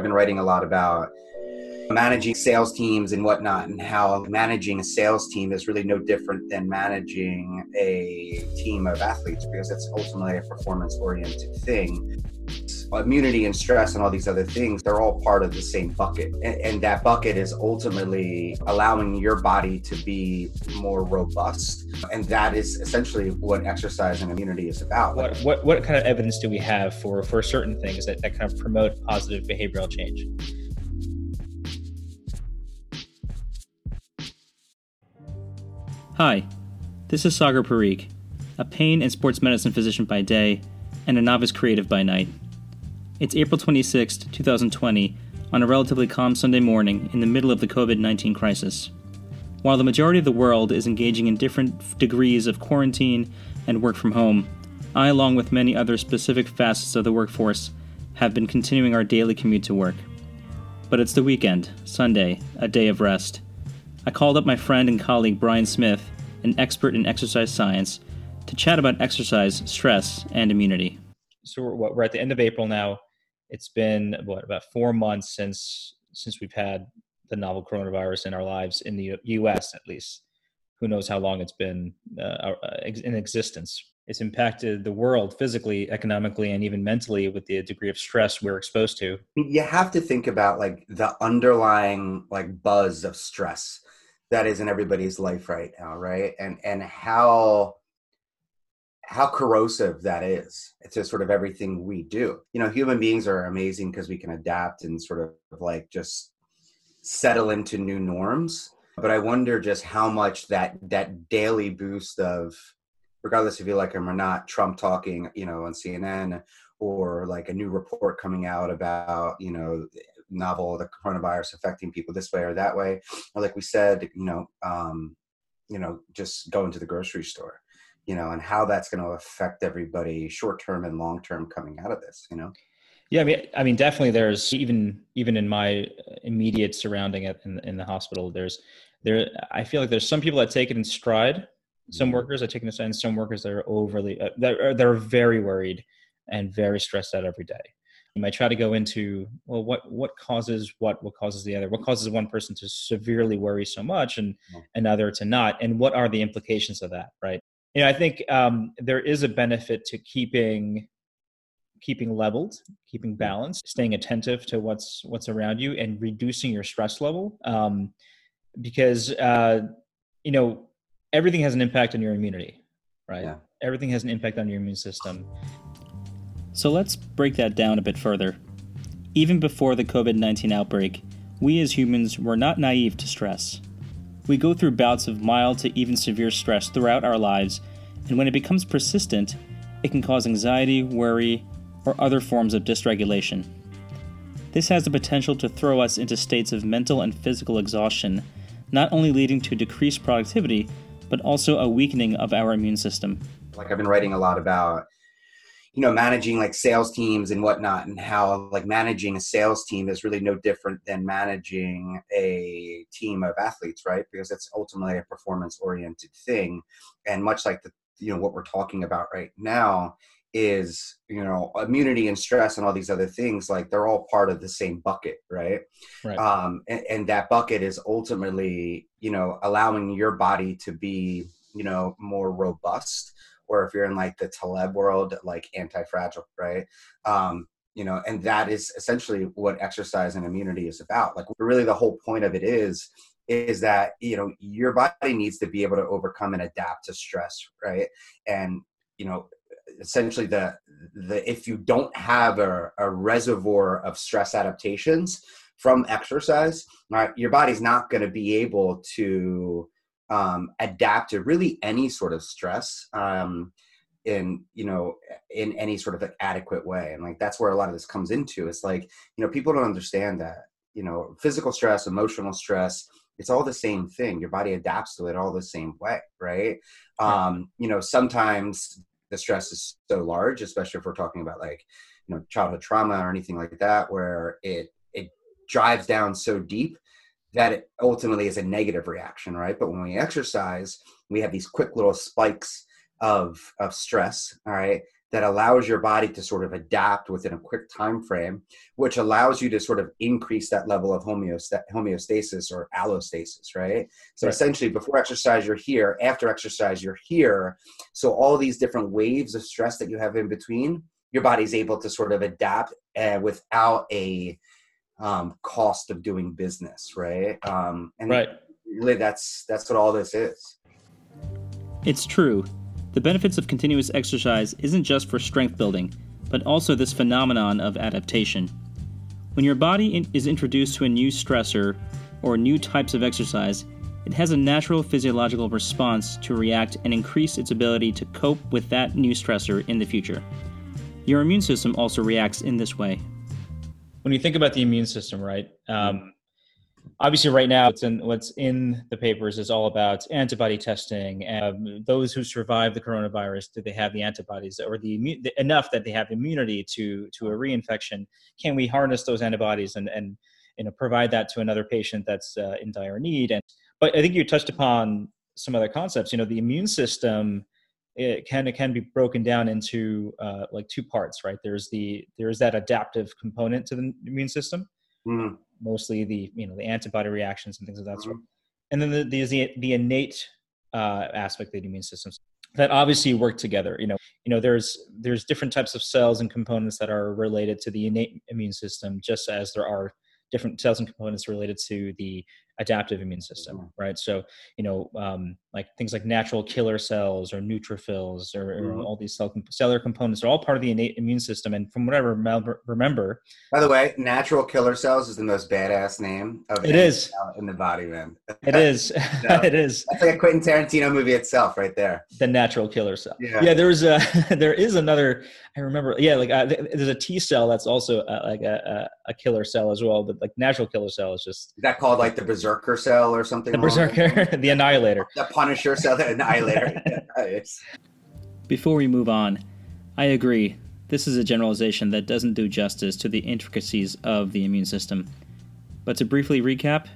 I've been writing a lot about managing sales teams and whatnot, and how managing a sales team is really no different than managing a team of athletes because it's ultimately a performance oriented thing. Immunity and stress and all these other things, they're all part of the same bucket. And, and that bucket is ultimately allowing your body to be more robust. And that is essentially what exercise and immunity is about. What, what, what kind of evidence do we have for, for certain things that, that kind of promote positive behavioral change? Hi, this is Sagar Parikh, a pain and sports medicine physician by day and a novice creative by night. It's April 26, 2020, on a relatively calm Sunday morning in the middle of the COVID 19 crisis. While the majority of the world is engaging in different degrees of quarantine and work from home, I, along with many other specific facets of the workforce, have been continuing our daily commute to work. But it's the weekend, Sunday, a day of rest I called up my friend and colleague Bryan Smith, an expert in exercise science, to chat about exercise, stress, and immunity. So we're, what, we're at the end of April now. It's been what about four months since since we've had the novel coronavirus in our lives in the U.S. at least. Who knows how long it's been uh, uh in existence? It's impacted the world physically, economically, and even mentally with the degree of stress we're exposed to. You have to think about like the underlying like buzz of stress that is in everybody's life right now right and and how how corrosive that is to sort of everything we do. You know human beings are amazing because we can adapt and sort of like just settle into new norms. But i wonder just how much that that daily boost of regardless if you like him or not trump talking you know on cnn or like a new report coming out about you know novel the coronavirus affecting people this way or that way. Or like we said you know um, you know just going to the grocery store you know and how that's going to affect everybody short term and long term coming out of this you know yeah i mean i mean definitely there's even even in my immediate surrounding it in, in the hospital there's there i feel like there's some people that take it in stride some mm-hmm. workers are taking it in stride and some workers that are overly uh, that are, they're very worried and very stressed out every day you might try to go into well what what causes what what causes the other what causes one person to severely worry so much and yeah. another to not and what are the implications of that right you know i think um, there is a benefit to keeping keeping leveled keeping balanced staying attentive to what's what's around you and reducing your stress level um, because uh, you know everything has an impact on your immunity right yeah. everything has an impact on your immune system so let's break that down a bit further. Even before the COVID 19 outbreak, we as humans were not naive to stress. We go through bouts of mild to even severe stress throughout our lives, and when it becomes persistent, it can cause anxiety, worry, or other forms of dysregulation. This has the potential to throw us into states of mental and physical exhaustion, not only leading to decreased productivity, but also a weakening of our immune system. Like I've been writing a lot about you know managing like sales teams and whatnot and how like managing a sales team is really no different than managing a team of athletes right? Because it's ultimately a performance oriented thing. And much like the you know what we're talking about right now is you know immunity and stress and all these other things like they're all part of the same bucket right, right. um and, and that bucket is ultimately you know allowing your body to be you know more robust or if you're in like the Taleb world, like anti-fragile, right? Um, you know, and that is essentially what exercise and immunity is about. Like really the whole point of it is is that you know your body needs to be able to overcome and adapt to stress, right? And you know, essentially the the if you don't have a, a reservoir of stress adaptations from exercise, right, your body's not going to be able to um, adapt to really any sort of stress um, in you know in any sort of adequate way. And like that's where a lot of this comes into. It's like you know people don't understand that you know physical stress emotional stress it's all the same thing. Your body adapts to it all the same way right? Um you know sometimes the stress is so large especially if we're talking about like you know childhood trauma or anything like that where it it drives down so deep that ultimately is a negative reaction, right? But when we exercise, we have these quick little spikes of of stress, all right, that allows your body to sort of adapt within a quick time frame which allows you to sort of increase that level of homeostasis or allostasis right so right. essentially before exercise you're here after exercise you're here so all these different waves of stress that you have in between your body's able to sort of adapt uh, without a um, cost of doing business right um, and right really that's that's what all this is it's true the benefits of continuous exercise isn't just for strength building, but also this phenomenon of adaptation. When your body in- is introduced to a new stressor or new types of exercise, it has a natural physiological response to react and increase its ability to cope with that new stressor in the future. Your immune system also reacts in this way. When you think about the immune system, right? Um, obviously right now it's in what's in the papers is all about antibody testing and um, those who survive the coronavirus do they have the antibodies or the, the, enough that they have immunity to to a reinfection can we harness those antibodies and and you know provide that to another patient that's uh, in dire need and but i think you touched upon some other concepts you know the immune system it can it can be broken down into uh, like two parts right there's the there's that adaptive component to the immune system mm-hmm mostly the you know the antibody reactions and things of that mm-hmm. sort. And then the, there's the the innate uh, aspect of the immune system that obviously work together. You know, you know there's there's different types of cells and components that are related to the innate immune system, just as there are different cells and components related to the adaptive immune system, mm-hmm. right? So, you know, um, like things like natural killer cells or neutrophils or, or mm-hmm. all these cell, cellular components are all part of the innate immune system. And from what I remember, by the way, natural killer cells is the most badass name of it is in the body, man. It is. so, it is. That's like a Quentin Tarantino movie itself, right there. The natural killer cell. Yeah. Yeah. There's a there is another. I remember. Yeah, like uh, there's a T cell that's also uh, like a, a, a killer cell as well, but like natural killer cell is just. Is that called like the berserk? Berserker cell or something. The berserker, the annihilator. The punisher cell, the annihilator. Before we move on, I agree. This is a generalization that doesn't do justice to the intricacies of the immune system. But to briefly recap,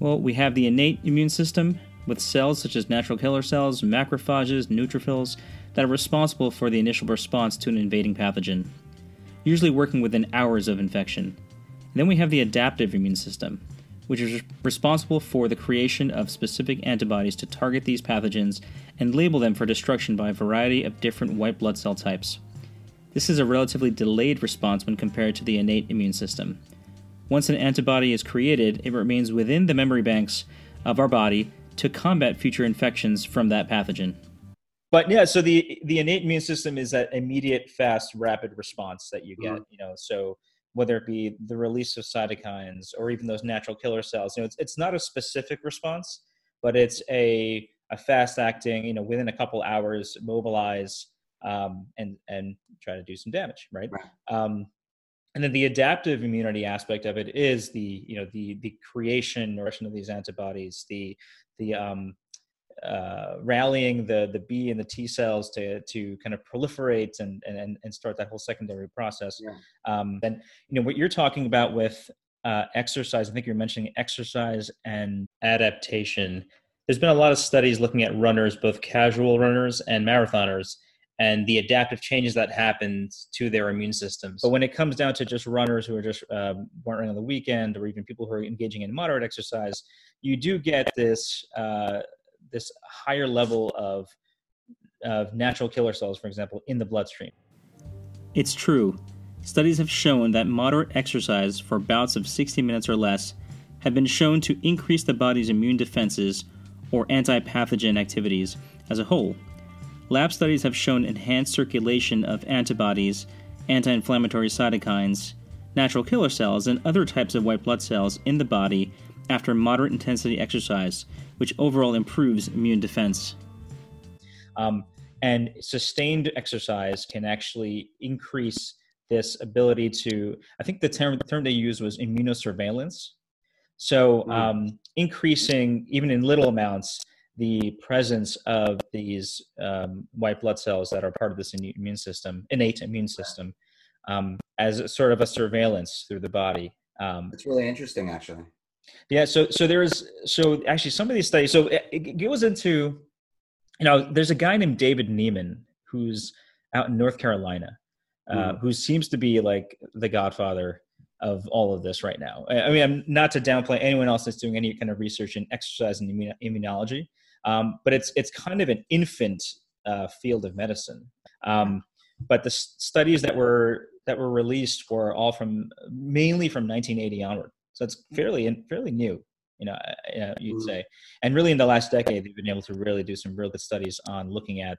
well, we have the innate immune system with cells such as natural killer cells, macrophages, neutrophils that are responsible for the initial response to an invading pathogen, usually working within hours of infection. And then we have the adaptive immune system, which is responsible for the creation of specific antibodies to target these pathogens and label them for destruction by a variety of different white blood cell types. This is a relatively delayed response when compared to the innate immune system. Once an antibody is created, it remains within the memory banks of our body to combat future infections from that pathogen. But yeah, so the the innate immune system is that immediate, fast, rapid response that you get. Mm-hmm. You know, so whether it be the release of cytokines or even those natural killer cells. You know, it's, it's not a specific response, but it's a, a fast acting, you know, within a couple hours, mobilize um, and, and try to do some damage, right? right. Um, and then the adaptive immunity aspect of it is the, you know, the, the creation or of these antibodies, the, the, um, uh, rallying the the B and the T cells to to kind of proliferate and and and start that whole secondary process. Yeah. Um, and you know what you're talking about with uh, exercise. I think you're mentioning exercise and adaptation. There's been a lot of studies looking at runners, both casual runners and marathoners, and the adaptive changes that happen to their immune systems. But when it comes down to just runners who are just um, running on the weekend, or even people who are engaging in moderate exercise, you do get this. Uh, this higher level of of natural killer cells, for example, in the bloodstream. It's true. Studies have shown that moderate exercise for bouts of 60 minutes or less have been shown to increase the body's immune defenses or anti pathogen activities as a whole. Lab studies have shown enhanced circulation of antibodies, anti inflammatory cytokines, natural killer cells, and other types of white blood cells in the body after moderate intensity exercise, which overall improves immune defense. Um, and sustained exercise can actually increase this ability to, I think the term, the term they used was immunosurveillance. So, hmm. um, increasing, even in little amounts, the presence of these um, white blood cells that are part of this immune system, innate immune system, um, as sort of a surveillance through the body. Um, it's really interesting, actually. Yeah, so so there's so actually some of these studies. So it, it goes into, you know, there's a guy named David Nieman who's out in North Carolina, uh, mm. who seems to be like the godfather of all of this right now. I mean, I'm not to downplay anyone else that's doing any kind of research in exercise and immunology, um, but it's it's kind of an infant uh, field of medicine. Um, but the studies that were that were released were all from mainly from 1980 onward, so it's fairly and fairly new. You know, uh, you'd mm. say, and really in the last decade, they've been able to really do some real good studies on looking at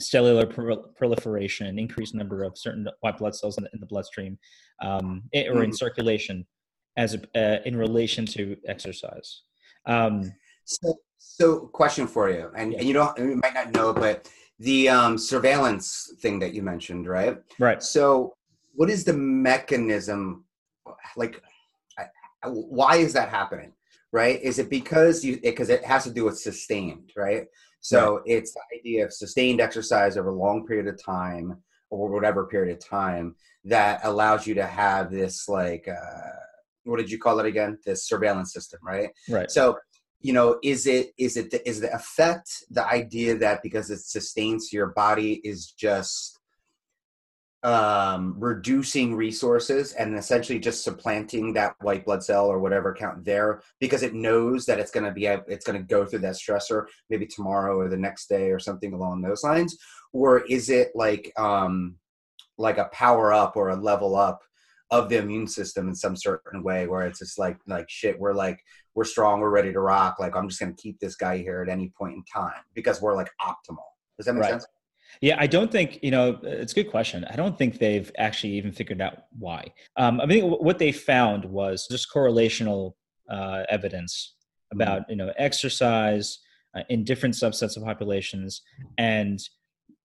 cellular proliferation, increased number of certain white blood cells in the, in the bloodstream um, or in mm. circulation as a, uh, in relation to exercise. Um, so, so, question for you, and, yeah. and you don't, you might not know, but the um, surveillance thing that you mentioned, right? Right. So, what is the mechanism? Like, why is that happening? Right? Is it because you? Because it has to do with sustained, right? So right. it's the idea of sustained exercise over a long period of time or whatever period of time that allows you to have this like uh, what did you call it again? This surveillance system, right? Right. So you know, is it is it is the effect the idea that because it sustains your body is just um, reducing resources and essentially just supplanting that white blood cell or whatever count there because it knows that it's going to be it's going to go through that stressor maybe tomorrow or the next day or something along those lines? Or is it like um like a power up or a level up of the immune system in some certain way where it's just like like shit we're like we're strong we're ready to rock like i'm just going to keep this guy here at any point in time because we're like optimal? Does that make right. sense yeah, I don't think you know. It's a good question. I don't think they've actually even figured out why. Um, I mean, what they found was just correlational uh, evidence mm-hmm. about you know exercise uh, in different subsets of populations and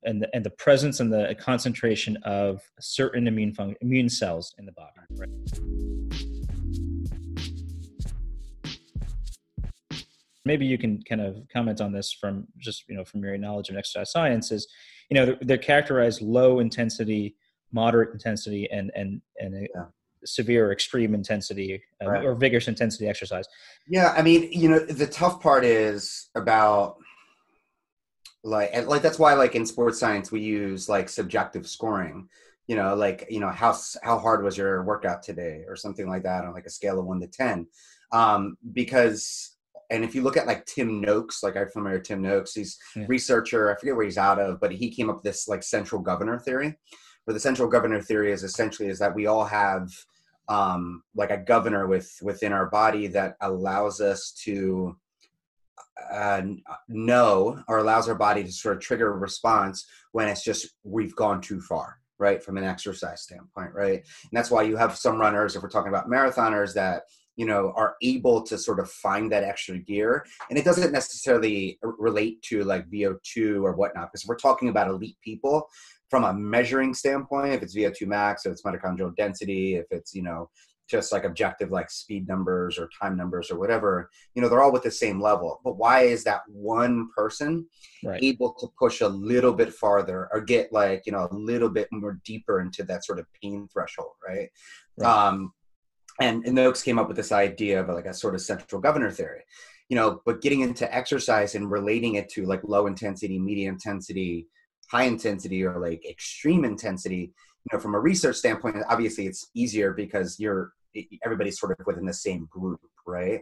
and the, and the presence and the concentration of certain immune fun- immune cells in the body. Right? Maybe you can kind of comment on this from just you know from your knowledge of exercise sciences you know they're, they're characterized low intensity moderate intensity and and and yeah. severe extreme intensity uh, right. or vigorous intensity exercise yeah i mean you know the tough part is about like and like that's why like in sports science we use like subjective scoring you know like you know how how hard was your workout today or something like that on like a scale of 1 to 10 um because and if you look at like Tim Noakes, like I'm familiar with Tim Noakes, he's yeah. researcher. I forget where he's out of, but he came up with this like central governor theory. Where the central governor theory is essentially is that we all have um, like a governor with within our body that allows us to uh, know or allows our body to sort of trigger a response when it's just we've gone too far right from an exercise standpoint right and that's why you have some runners if we're talking about marathoners that you know are able to sort of find that extra gear and it doesn't necessarily relate to like vo2 or whatnot because we're talking about elite people from a measuring standpoint if it's vo2 max if it's mitochondrial density if it's you know just like objective like speed numbers or time numbers or whatever you know they're all with the same level but why is that one person right. able to push a little bit farther or get like you know a little bit more deeper into that sort of pain threshold right, right. um and, and Noakes came up with this idea of like a sort of central governor theory, you know, but getting into exercise and relating it to like low intensity, medium intensity, high intensity, or like extreme intensity, you know, from a research standpoint, obviously it's easier because you're everybody's sort of within the same group, right?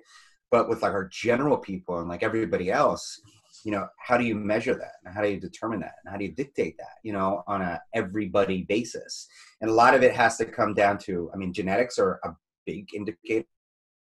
But with like our general people and like everybody else, you know, how do you measure that? And how do you determine that? And how do you dictate that, you know, on a everybody basis? And a lot of it has to come down to, I mean, genetics are a big indicator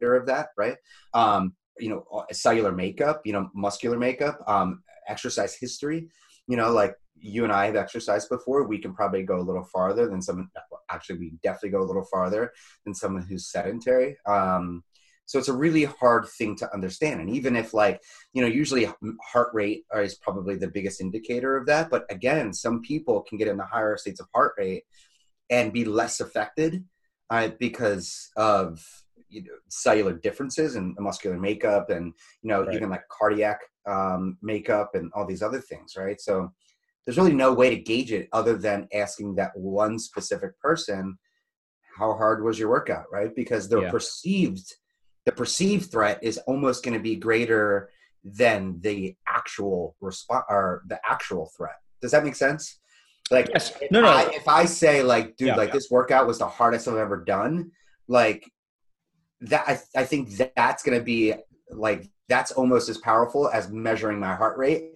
of that, right? Um, you know, uh, cellular makeup, you know, muscular makeup, um, exercise history. You know, like you and I have exercised before, we can probably go a little farther than someone. Actually, we definitely go a little farther than someone who's sedentary. Um, so it's a really hard thing to understand. And even if, like, you know, usually heart rate is probably the biggest indicator of that. But again, some people can get in the higher states of heart rate and be less affected uh, because of you know, cellular differences and muscular makeup and you know right. even like cardiac um, makeup and all these other things right? So there's really no way to gauge it other than asking that one specific person how hard was your workout? right? Because the yeah. perceived the perceived threat is almost going to be greater than the actual response or the actual threat. Does that make sense Like, Yes. No, no. I, if I say like, dude, Yeah, like yeah. this workout was the hardest I've ever done, like that, I, I think that that's gonna be like that's almost as powerful as measuring my heart rate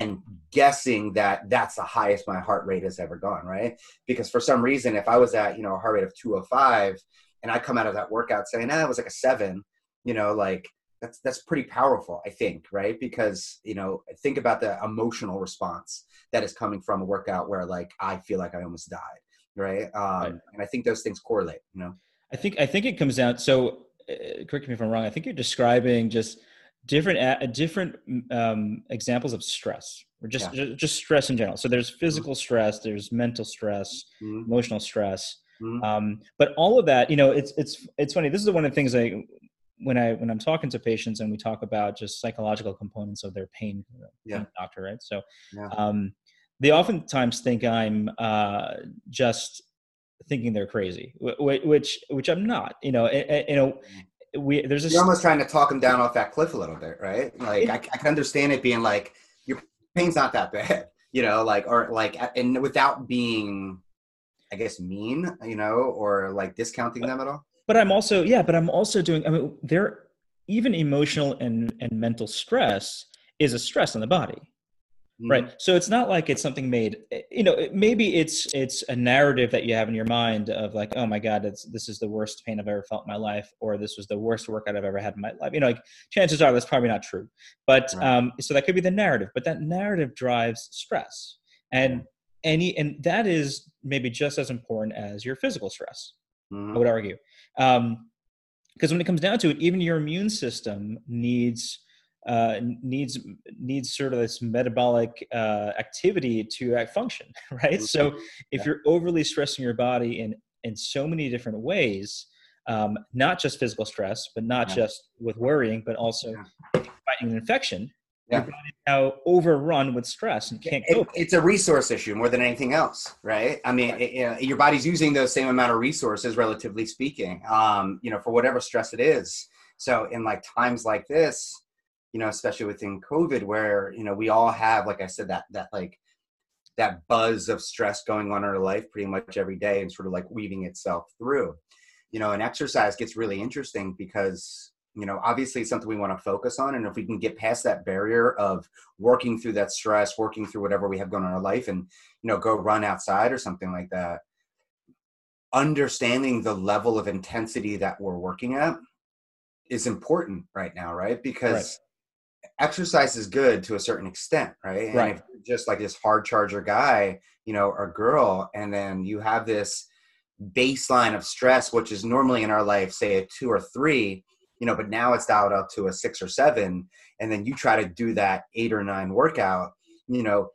and guessing that that's the highest my heart rate has ever gone, right? Because for some reason, if I was at you know a heart rate of 205 and I come out of that workout saying, "Ah, it was like a seven, you know, like that's that's pretty powerful, I think, right? Because you know, think about the emotional response that is coming from a workout where like I feel like I almost died, right? Um, Right. And I think those things correlate, you know. I think I think it comes down. So, uh, correct me if I'm wrong. I think you're describing just different a- different um, examples of stress, or just ju- just stress in general. So there's physical stress, there's mental stress, Mhm. emotional stress, Mhm. um, but all of that, you know, it's it's it's funny. This is one of the things I when I when I'm talking to patients and we talk about just psychological components of their pain, Yeah. doctor, right? So, Yeah. um, they oftentimes think I'm uh, just thinking they're crazy, wh- wh- which which I'm not. You know, you know, we there's a You're almost trying to talk them down off that cliff a little bit, right? Like I, I can understand it being like your pain's not that bad, you know, like or like and without being, I guess, mean, you know, or like discounting them at all. But I'm also yeah, but I'm also doing. I mean, there even emotional and and mental stress is a stress on the body. Mhm. right so it's not like it's something made you know maybe it's it's a narrative that you have in your mind of like oh my god it's this is the worst pain i've ever felt in my life or this was the worst workout i've ever had in my life you know like chances are that's probably not true but Right. um so that could be the narrative but that narrative drives stress and any and that is maybe just as important as your physical stress I Mhm. would argue. Um, because when it comes down to it, even your immune system needs uh, needs needs sort of this metabolic uh, activity to act function, right? So if Mm-hmm. Yeah. you're overly stressing your body in in so many different ways, um, not just physical stress, but not Yeah. just with worrying, but also fighting an infection, Yeah. your body's now overrun with stress and can't It- cope. it's a resource issue more than anything else, right? I mean, it- you know, your body's using those same amount of resources, relatively speaking, um, you know, for whatever stress it is. So, in like times like this, you know, especially within COVID, where you know we all have, like I said, that that like that buzz of stress going on in our life pretty much every day, and sort of like weaving itself through. You know, and exercise gets really interesting because you know obviously it's something we want to focus on and if we can get past that barrier of working through that stress working through whatever we have going on in our life and you know go run outside or something like that understanding the level of intensity that we're working at is important right now right? Because exercise is good to a certain extent right? And Right. if you're just like this hard charger guy you know or girl and then you have this baseline of stress which is normally in our life say a two or three you know but now it's dialed up to a six or seven and then you try to do that eight or nine workout you know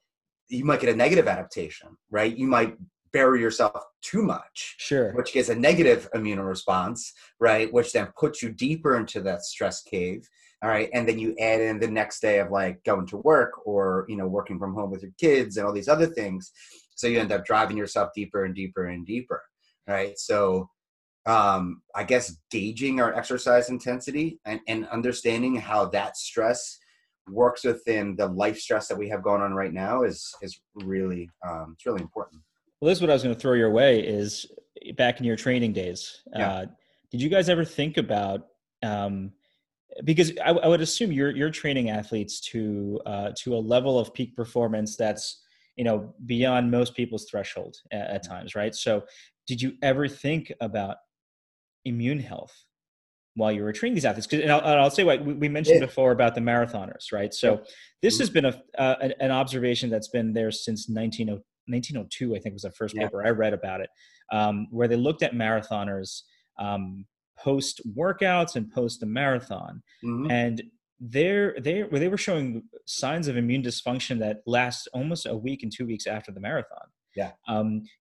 you might get a negative adaptation right you might bury yourself too much Sure. which gives a negative immune response, right? Which then puts you deeper into that stress cave. All right. And then you add in the next day of like going to work or, you know, working from home with your kids and all these other things. So you end up driving yourself deeper and deeper and deeper. Right. So um, I guess gauging our exercise intensity and, and understanding how that stress works within the life stress that we have going on right now is is really um, it's really important. Well, this is what I was going to throw your way is back in your training days. Yeah. Uh, did you guys ever think about, um, because I, I would assume you're, you're training athletes to, uh, to a level of peak performance that's, you know, beyond most people's threshold at, at times. Right. So did you ever think about immune health while you were training these athletes? Cause, and I'll, and I'll say what we, mentioned Yeah. before about the marathoners, right? So this Mhm. has been a, uh, an, observation that's been there since 1900 1902, I think was the first Yeah. paper I read about it, um, where they looked at marathoners um, post workouts and post a marathon, Mhm. and they're they they were showing signs of immune dysfunction that lasts almost a week and two weeks after the marathon. Yeah.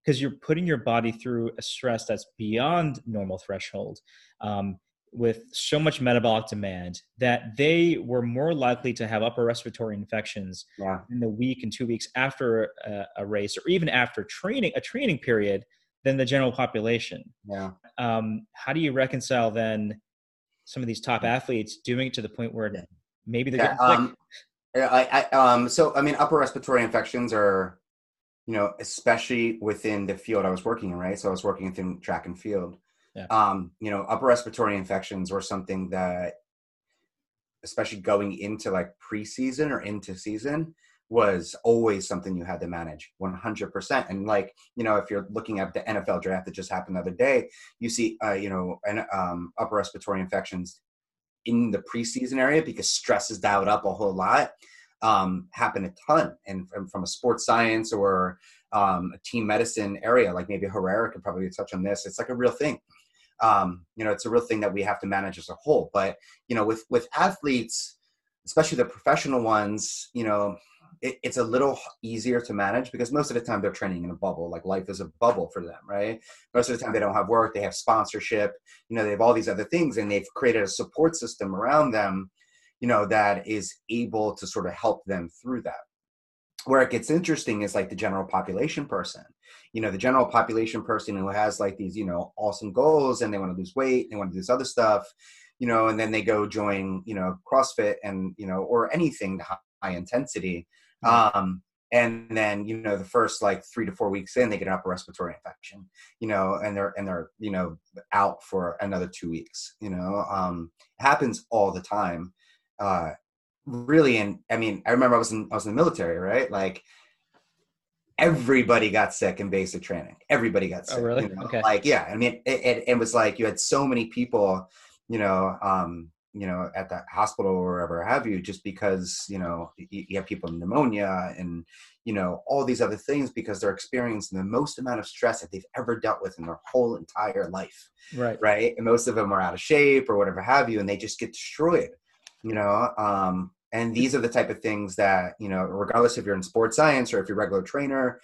because you're putting your body through a stress that's beyond normal threshold. Um, with so much metabolic demand that they were more likely to have upper respiratory infections Yeah. in the week and two weeks after a, a race or even after training a training period than the general population Yeah. um, how do you reconcile then some of these top athletes doing it to the point where Yeah. maybe they're Yeah, um, yeah, I, I, um, so I mean, upper respiratory infections are you know, especially within the field I was working in, right? So I was working within track and field. Yeah. Um, you know, upper respiratory infections were something that, especially going into like preseason or into season, was always something you had to manage 100% and like you know if you're looking at the nfl draft that just happened the other day you see uh, you know an, um, upper respiratory infections in the preseason area because stress is dialed up a whole lot um, happen a ton. And from, from a sports science or um, a team medicine area like maybe herrera could probably touch on this it's like a real thing. Um, you know it's a real thing that we have to manage as a whole. But you know with with athletes especially the professional ones you know it, it's a little easier to manage because most of the time they're training in a bubble like life is a bubble for them right? Most of the time they don't have work they have sponsorship you know they have all these other things and they've created a support system around them you know that is able to sort of help them through that. Where it gets interesting is like the general population person. You know the general population person who has like these you know awesome goals and they want to lose weight they want to do this other stuff you know and then they go join you know crossfit and you know or anything high intensity um, and then you know the first like three to four weeks in they get an upper respiratory infection you know and they're and they're you know out for another two weeks you know um happens all the time uh really and i mean i remember i was in i was in the military right? Like everybody got sick in basic training. Everybody got oh, sick oh, really? you know? okay. Like yeah i mean it, it, it was like you had so many people you know um you know at the hospital or wherever have you just because you know you, you have people with pneumonia and you know all these other things because they're experiencing the most amount of stress that they've ever dealt with in their whole entire life right. right? And most of them are out of shape or whatever have you and they just get destroyed you know um and these are the type of things that you know regardless if you're in sports science or if you're a regular trainer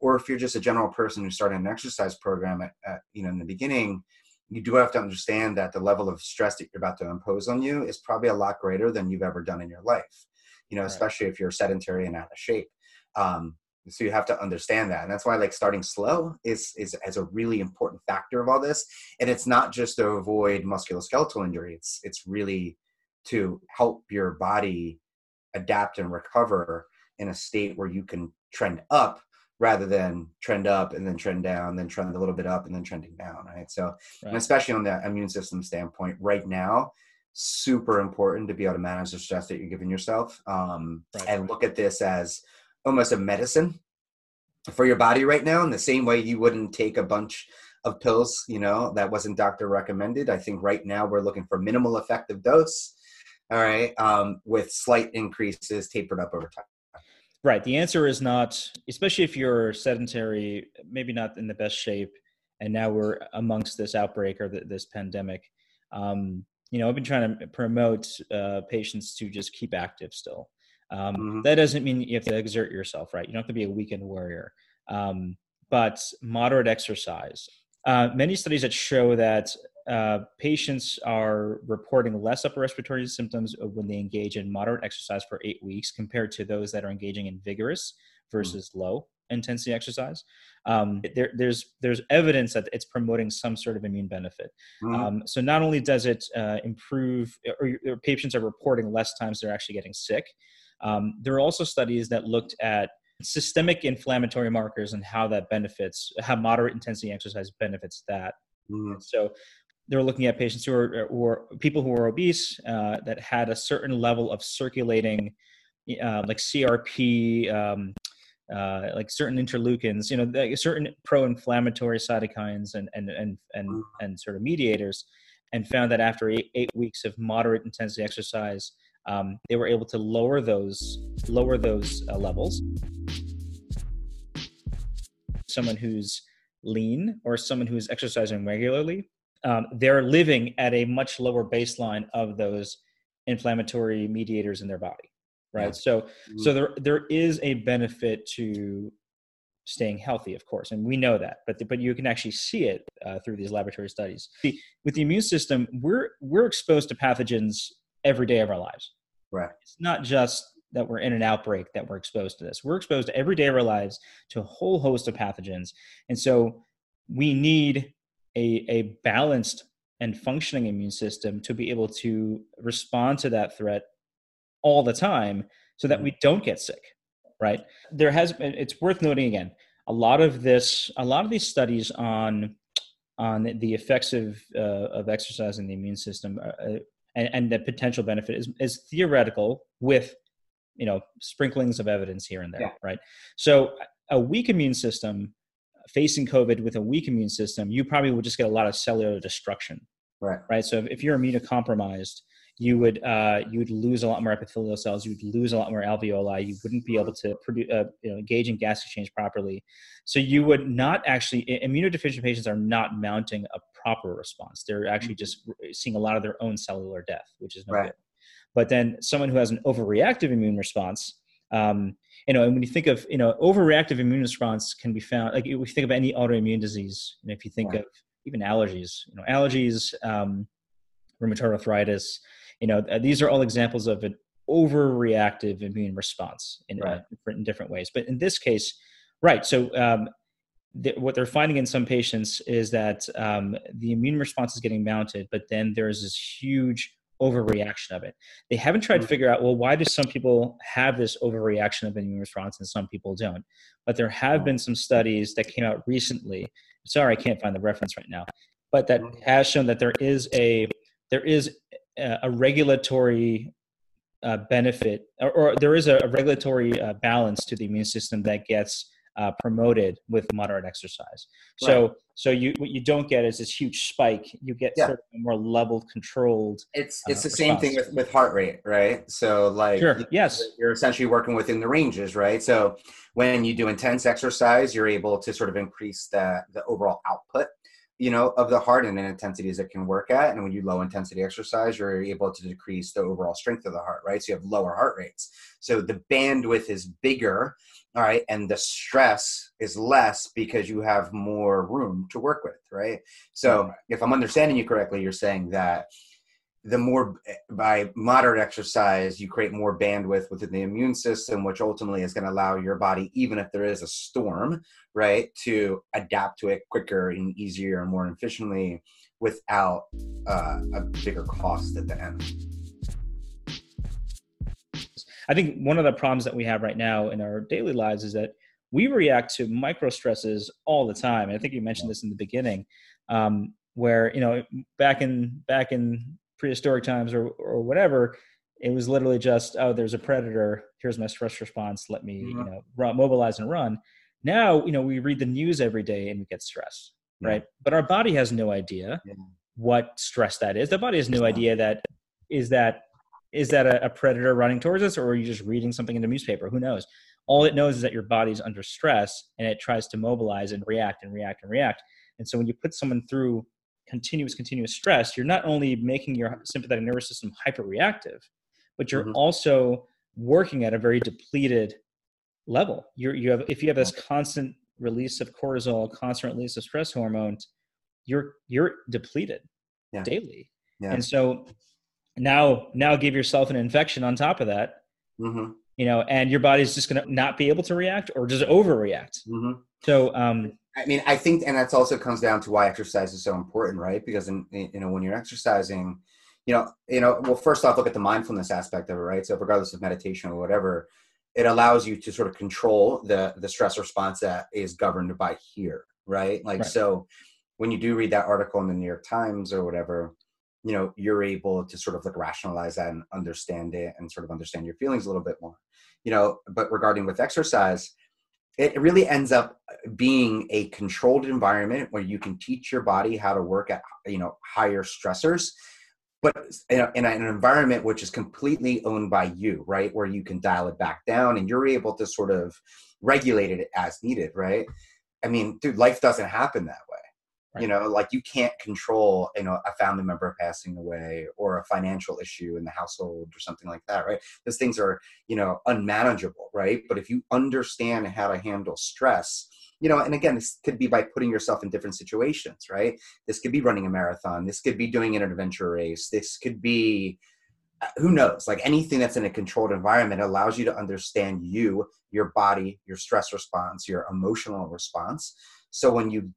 or if you're just a general person who started an exercise program at, at you know in the beginning you do have to understand that the level of stress that you're about to impose on you is probably a lot greater than you've ever done in your life you know right. especially if you're sedentary and out of shape um, so you have to understand that and that's why like starting slow is is as a really important factor of all this and it's not just to avoid musculoskeletal injury it's it's really to help your body adapt and recover in a state where you can trend up rather than trend up and then trend down, then trend a little bit up and then trending down, right? So, right. especially on the immune system standpoint, right now, super important to be able to manage the stress that you're giving yourself um, right. and look at this as almost a medicine for your body right now in the same way you wouldn't take a bunch of pills you know that wasn't doctor recommended i think right now we're looking for minimal effective dose all right um, with slight increases tapered up over time Right. The answer is not, especially if you're sedentary, maybe not in the best shape, and now we're amongst this outbreak or the, this pandemic. Um, you know, I've been trying to promote uh, patients to just keep active still. Um, mm-hmm. That doesn't mean you have to exert yourself, right? You don't have to be a weekend warrior, um, but moderate exercise. Uh, many studies that show that uh, patients are reporting less upper respiratory symptoms when they engage in moderate exercise for eight weeks compared to those that are engaging in vigorous hmm. versus mm. low intensity exercise. Um, there, there's there's evidence that it's promoting some sort of immune benefit. Mm. Um, so not only does it uh, improve, or, or, patients are reporting less times they're actually getting sick. Um, there are also studies that looked at systemic inflammatory markers and how that benefits, how moderate intensity exercise benefits that. Mm. So they're looking at patients who are, or people who are obese uh, that had a certain level of circulating, uh, like CRP, um, uh, like certain interleukins, you know, certain pro-inflammatory cytokines and and and and and sort of mediators, and found that after eight, eight weeks of moderate intensity exercise, um, they were able to lower those lower those uh, levels. Someone who's lean or someone who's exercising regularly um, they're living at a much lower baseline of those inflammatory mediators in their body right? Yeah. so mm-hmm. so there there is a benefit to staying healthy of course and we know that but the, but you can actually see it uh, through these laboratory studies. See, with the immune system we're we're exposed to pathogens every day of our lives. Right it's not just that we're in an outbreak that we're exposed to this. We're exposed every day of our lives to a whole host of pathogens and so we need a, a balanced and functioning immune system to be able to respond to that threat all the time so that mm-hmm. we don't get sick right? There has been, it's worth noting again, a lot of this, a lot of these studies on on the effects of uh, of exercise in the immune system uh, uh, and, and the potential benefit is, is theoretical with you know sprinklings of evidence here and there yeah. right so a weak immune system facing covid with a weak immune system you probably would just get a lot of cellular destruction right right so if, if you're immunocompromised you would uh, you would lose a lot more epithelial cells. You would lose a lot more alveoli. You wouldn't be able to produce, uh, you know, engage in gas exchange properly. So you would not actually immunodeficient patients are not mounting a proper response. They're actually mm-hmm. just seeing a lot of their own cellular death, which is no right. good. But then someone who has an overreactive immune response, um, you know, and when you think of you know overreactive immune response can be found like if you think of any autoimmune disease, and if you think right. of even allergies, you know, allergies, um, rheumatoid arthritis you know these are all examples of an overreactive immune response in, uh, right. uh, different, in different ways but in this case right so um, th- what they're finding in some patients is that um, the immune response is getting mounted but then there's this huge overreaction of it. They haven't tried to mm-hmm. figure out well why do some people have this overreaction of immune response and some people don't? But there have been some studies that came out recently. Sorry i can't find the reference right now. But that mm-hmm. has shown that there is a there is a regulatory uh, benefit, or, or, there is a, a regulatory uh, balance to the immune system that gets uh, promoted with moderate exercise. So, right. so you what you don't get is this huge spike. You get yeah. sort of a more level, controlled. It's it's uh, the same thing with, with heart rate, right? So, like, sure. yes, you're essentially working within the ranges, right? So, when you do intense exercise, you're able to sort of increase the the overall output you know of the heart and the intensities it can work at and when you low intensity exercise you're able to decrease the overall strength of the heart right so you have lower heart rates so the bandwidth is bigger all right and the stress is less because you have more room to work with right? So if i'm understanding you correctly you're saying that the more by moderate exercise you create more bandwidth within the immune system which ultimately is going to allow your body even if there is a storm right to adapt to it quicker and easier and more efficiently without uh, a bigger cost at the end i think one of the problems that we have right now in our daily lives is that we react to micro stresses all the time. And i think you mentioned this in the beginning um, where you know back in back in prehistoric times or or whatever it was literally just oh there's a predator. Here's my stress response. Let me mm-hmm. you know run, mobilize and run. Now you know we read the news every day and we get stressed yeah. right? But our body has no idea yeah. what stress that is. The body has no idea that is that is that a, a, predator running towards us or are you just reading something in the newspaper who knows all it knows is that your body's under stress and it tries to mobilize and react and react and react and so when you put someone through continuous, continuous stress, you're not only making your sympathetic nervous system hyperreactive, but you're mm-hmm. also working at a very depleted level. You're, you have, if you have this constant release of cortisol, constant release of stress hormones, you're, you're depleted yeah. daily. Yeah. And so now, now give yourself an infection on top of that, mm-hmm. you know, and your body's just going to not be able to react or just overreact. Mm-hmm. So, um, I mean, I think, and that's also comes down to why exercise is so important, right? Because in, you know, when you're exercising, you know, you know, well, first off, look at the mindfulness aspect of it, right? So, regardless of meditation or whatever, it allows you to sort of control the the stress response that is governed by here, right? Like, right. so when you do read that article in the New York Times or whatever, you know, you're able to sort of like rationalize that and understand it and sort of understand your feelings a little bit more, you know. But regarding with exercise it really ends up uh, being a controlled environment where you can teach your body how to work at you know higher stressors but in, a, in, an environment which is completely owned by you right where you can dial it back down and you're able to sort of regulate it as needed right i mean dude life doesn't happen that Right. You know, like you can't control, you know, a family member passing away or a financial issue in the household or something like that, right? Those things are, you know, unmanageable, right? But if you understand how to handle stress, you know, and again, this could be by putting yourself in different situations, right? This could be running a marathon. This could be doing an adventure race. This could be, uh, who knows? Like anything that's in a controlled environment allows you to understand you, your body, your stress response, your emotional response. So when you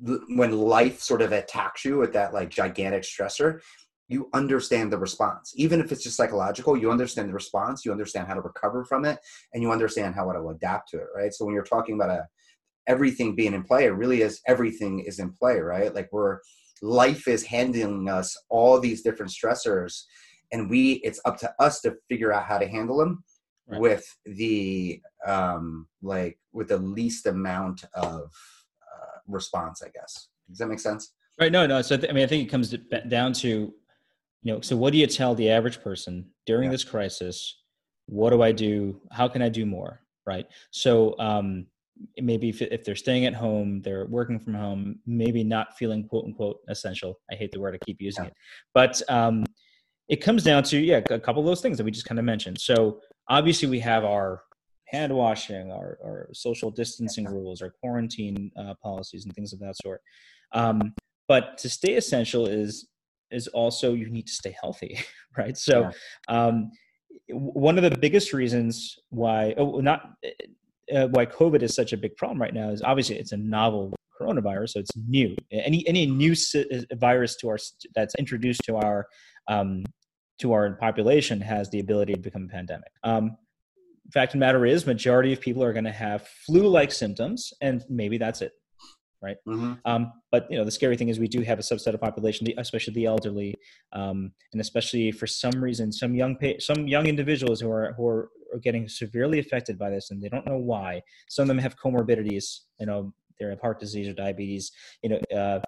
when life sort of attacks you with that like gigantic stressor you understand the response. Even if it's just psychological you understand the response you understand how to recover from it and you understand how to adapt to it right? So when you're talking about a everything being in play it really is everything is in play right? Like we're life is handing us all these different stressors and we it's up to us to figure out how to handle them right. with the um like with the least amount of response i guess. Does that make sense? Right no no so th- i mean i think it comes down to you know so what do you tell the average person during yeah. this crisis? What do i do? How can i do more right? So um maybe if, if they're staying at home they're working from home maybe not feeling quote unquote essential. I hate the word i keep using yeah. it. But um it comes down to yeah a couple of those things that we just kind of mentioned. So obviously we have our hand washing our, our social distancing rules our quarantine uh, policies and things of that sort um, but to stay essential is is also you need to stay healthy, right? So, yeah. um, one of the biggest reasons why, oh, not uh, why COVID is such a big problem right now is obviously it's a novel coronavirus, so it's new. Any any new virus to our that's introduced to our um, to our population has the ability to become a pandemic. Um, fact of the matter is, majority of people are going to have flu-like symptoms, and maybe that's it right? Mm-hmm. Um, but you know, the scary thing is we do have a subset of population, especially the elderly, um, and especially for some reason, some young pa- some young individuals who are who are, are, getting severely affected by this, and they don't know why. Some of them have comorbidities, you know, they have heart disease or diabetes, you know, uh,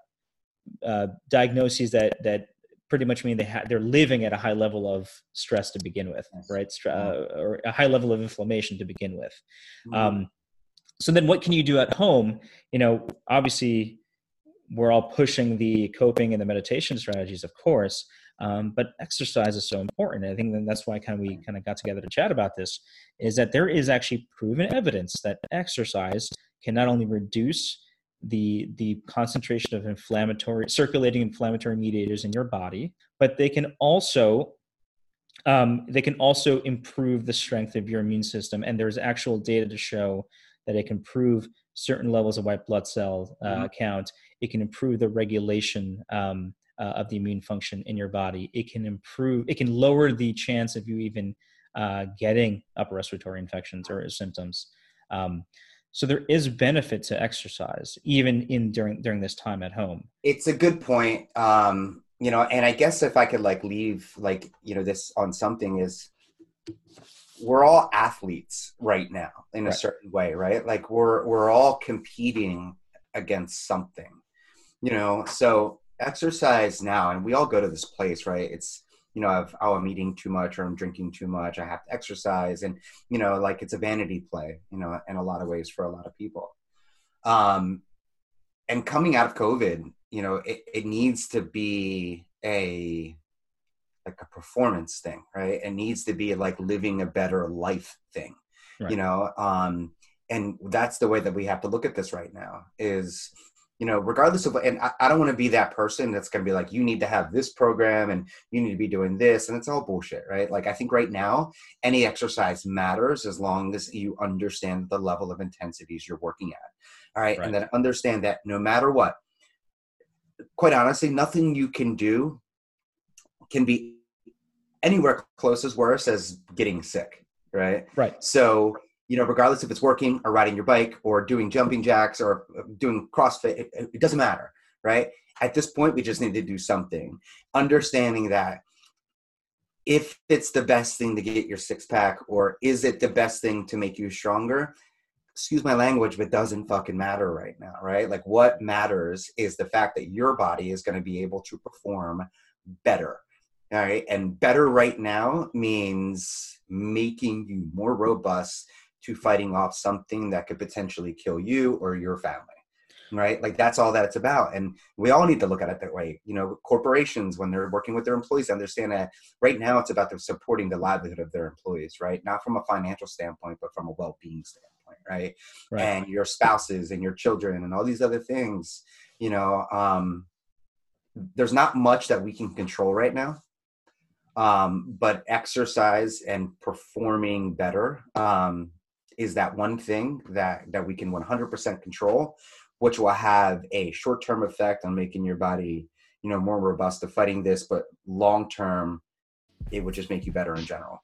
uh, diagnoses that that pretty much mean they ha- they're living at a high level of stress to begin with, right? Uh, or a high level of inflammation to begin with. Mm-hmm. Um, so then what can you do at home you know obviously we're all pushing the coping and the meditation strategies of course um, but exercise is so important i think that's why kind of we kind of got together to chat about this is that there is actually proven evidence that exercise can not only reduce the the concentration of inflammatory circulating inflammatory mediators in your body but they can also um, they can also improve the strength of your immune system and there's actual data to show that it can improve certain levels of white blood cell uh, mm-hmm. count. It can improve the regulation um, uh, of the immune function in your body. It can improve. It can lower the chance of you even uh, getting upper respiratory infections or symptoms. Um, so there is benefit to exercise even in during during this time at home. It's a good point. Um, you know, and I guess if I could like leave like you know this on something is we're all athletes right now in right. a certain way, right? Like we're we're all competing against something. You know, so exercise now and we all go to this place, right? It's you know, I've, oh, I'm eating too much or I'm drinking too much. I have to exercise. And, you know, like it's a vanity play, you know, in a lot of ways for a lot of people. Um, and coming out of COVID, you know, it, it needs to be a like a performance thing, right? It needs to be like living a better life thing, right. you know? Um, and that's the way that we have to look at this right now is, you know, regardless of, and I, I don't want to be that person that's going to be like, you need to have this program and you need to be doing this. And it's all bullshit, right? Like, I think right now, any exercise matters as long as you understand the level of intensities you're working at. All right. right. And then understand that no matter what, quite honestly, nothing you can do can be anywhere close as worse as getting sick, right? Right. So, you know, regardless if it's working or riding your bike or doing jumping jacks or doing CrossFit, it, it doesn't matter, right? At this point, we just need to do something. Understanding that if it's the best thing to get your six pack or is it the best thing to make you stronger, excuse my language, but doesn't fucking matter right now, right? Like what matters is the fact that your body is going to be able to perform better all right. And better right now means making you more robust to fighting off something that could potentially kill you or your family. Right. Like that's all that it's about. And we all need to look at it that way. You know, corporations, when they're working with their employees, understand that right now it's about them supporting the livelihood of their employees, right? Not from a financial standpoint, but from a well being standpoint, right? right? And your spouses and your children and all these other things, you know, um, there's not much that we can control right now um, but exercise and performing better um, is that one thing that that we can 100% control which will have a short-term effect on making your body you know more robust to fighting this but long term it would just make you better in general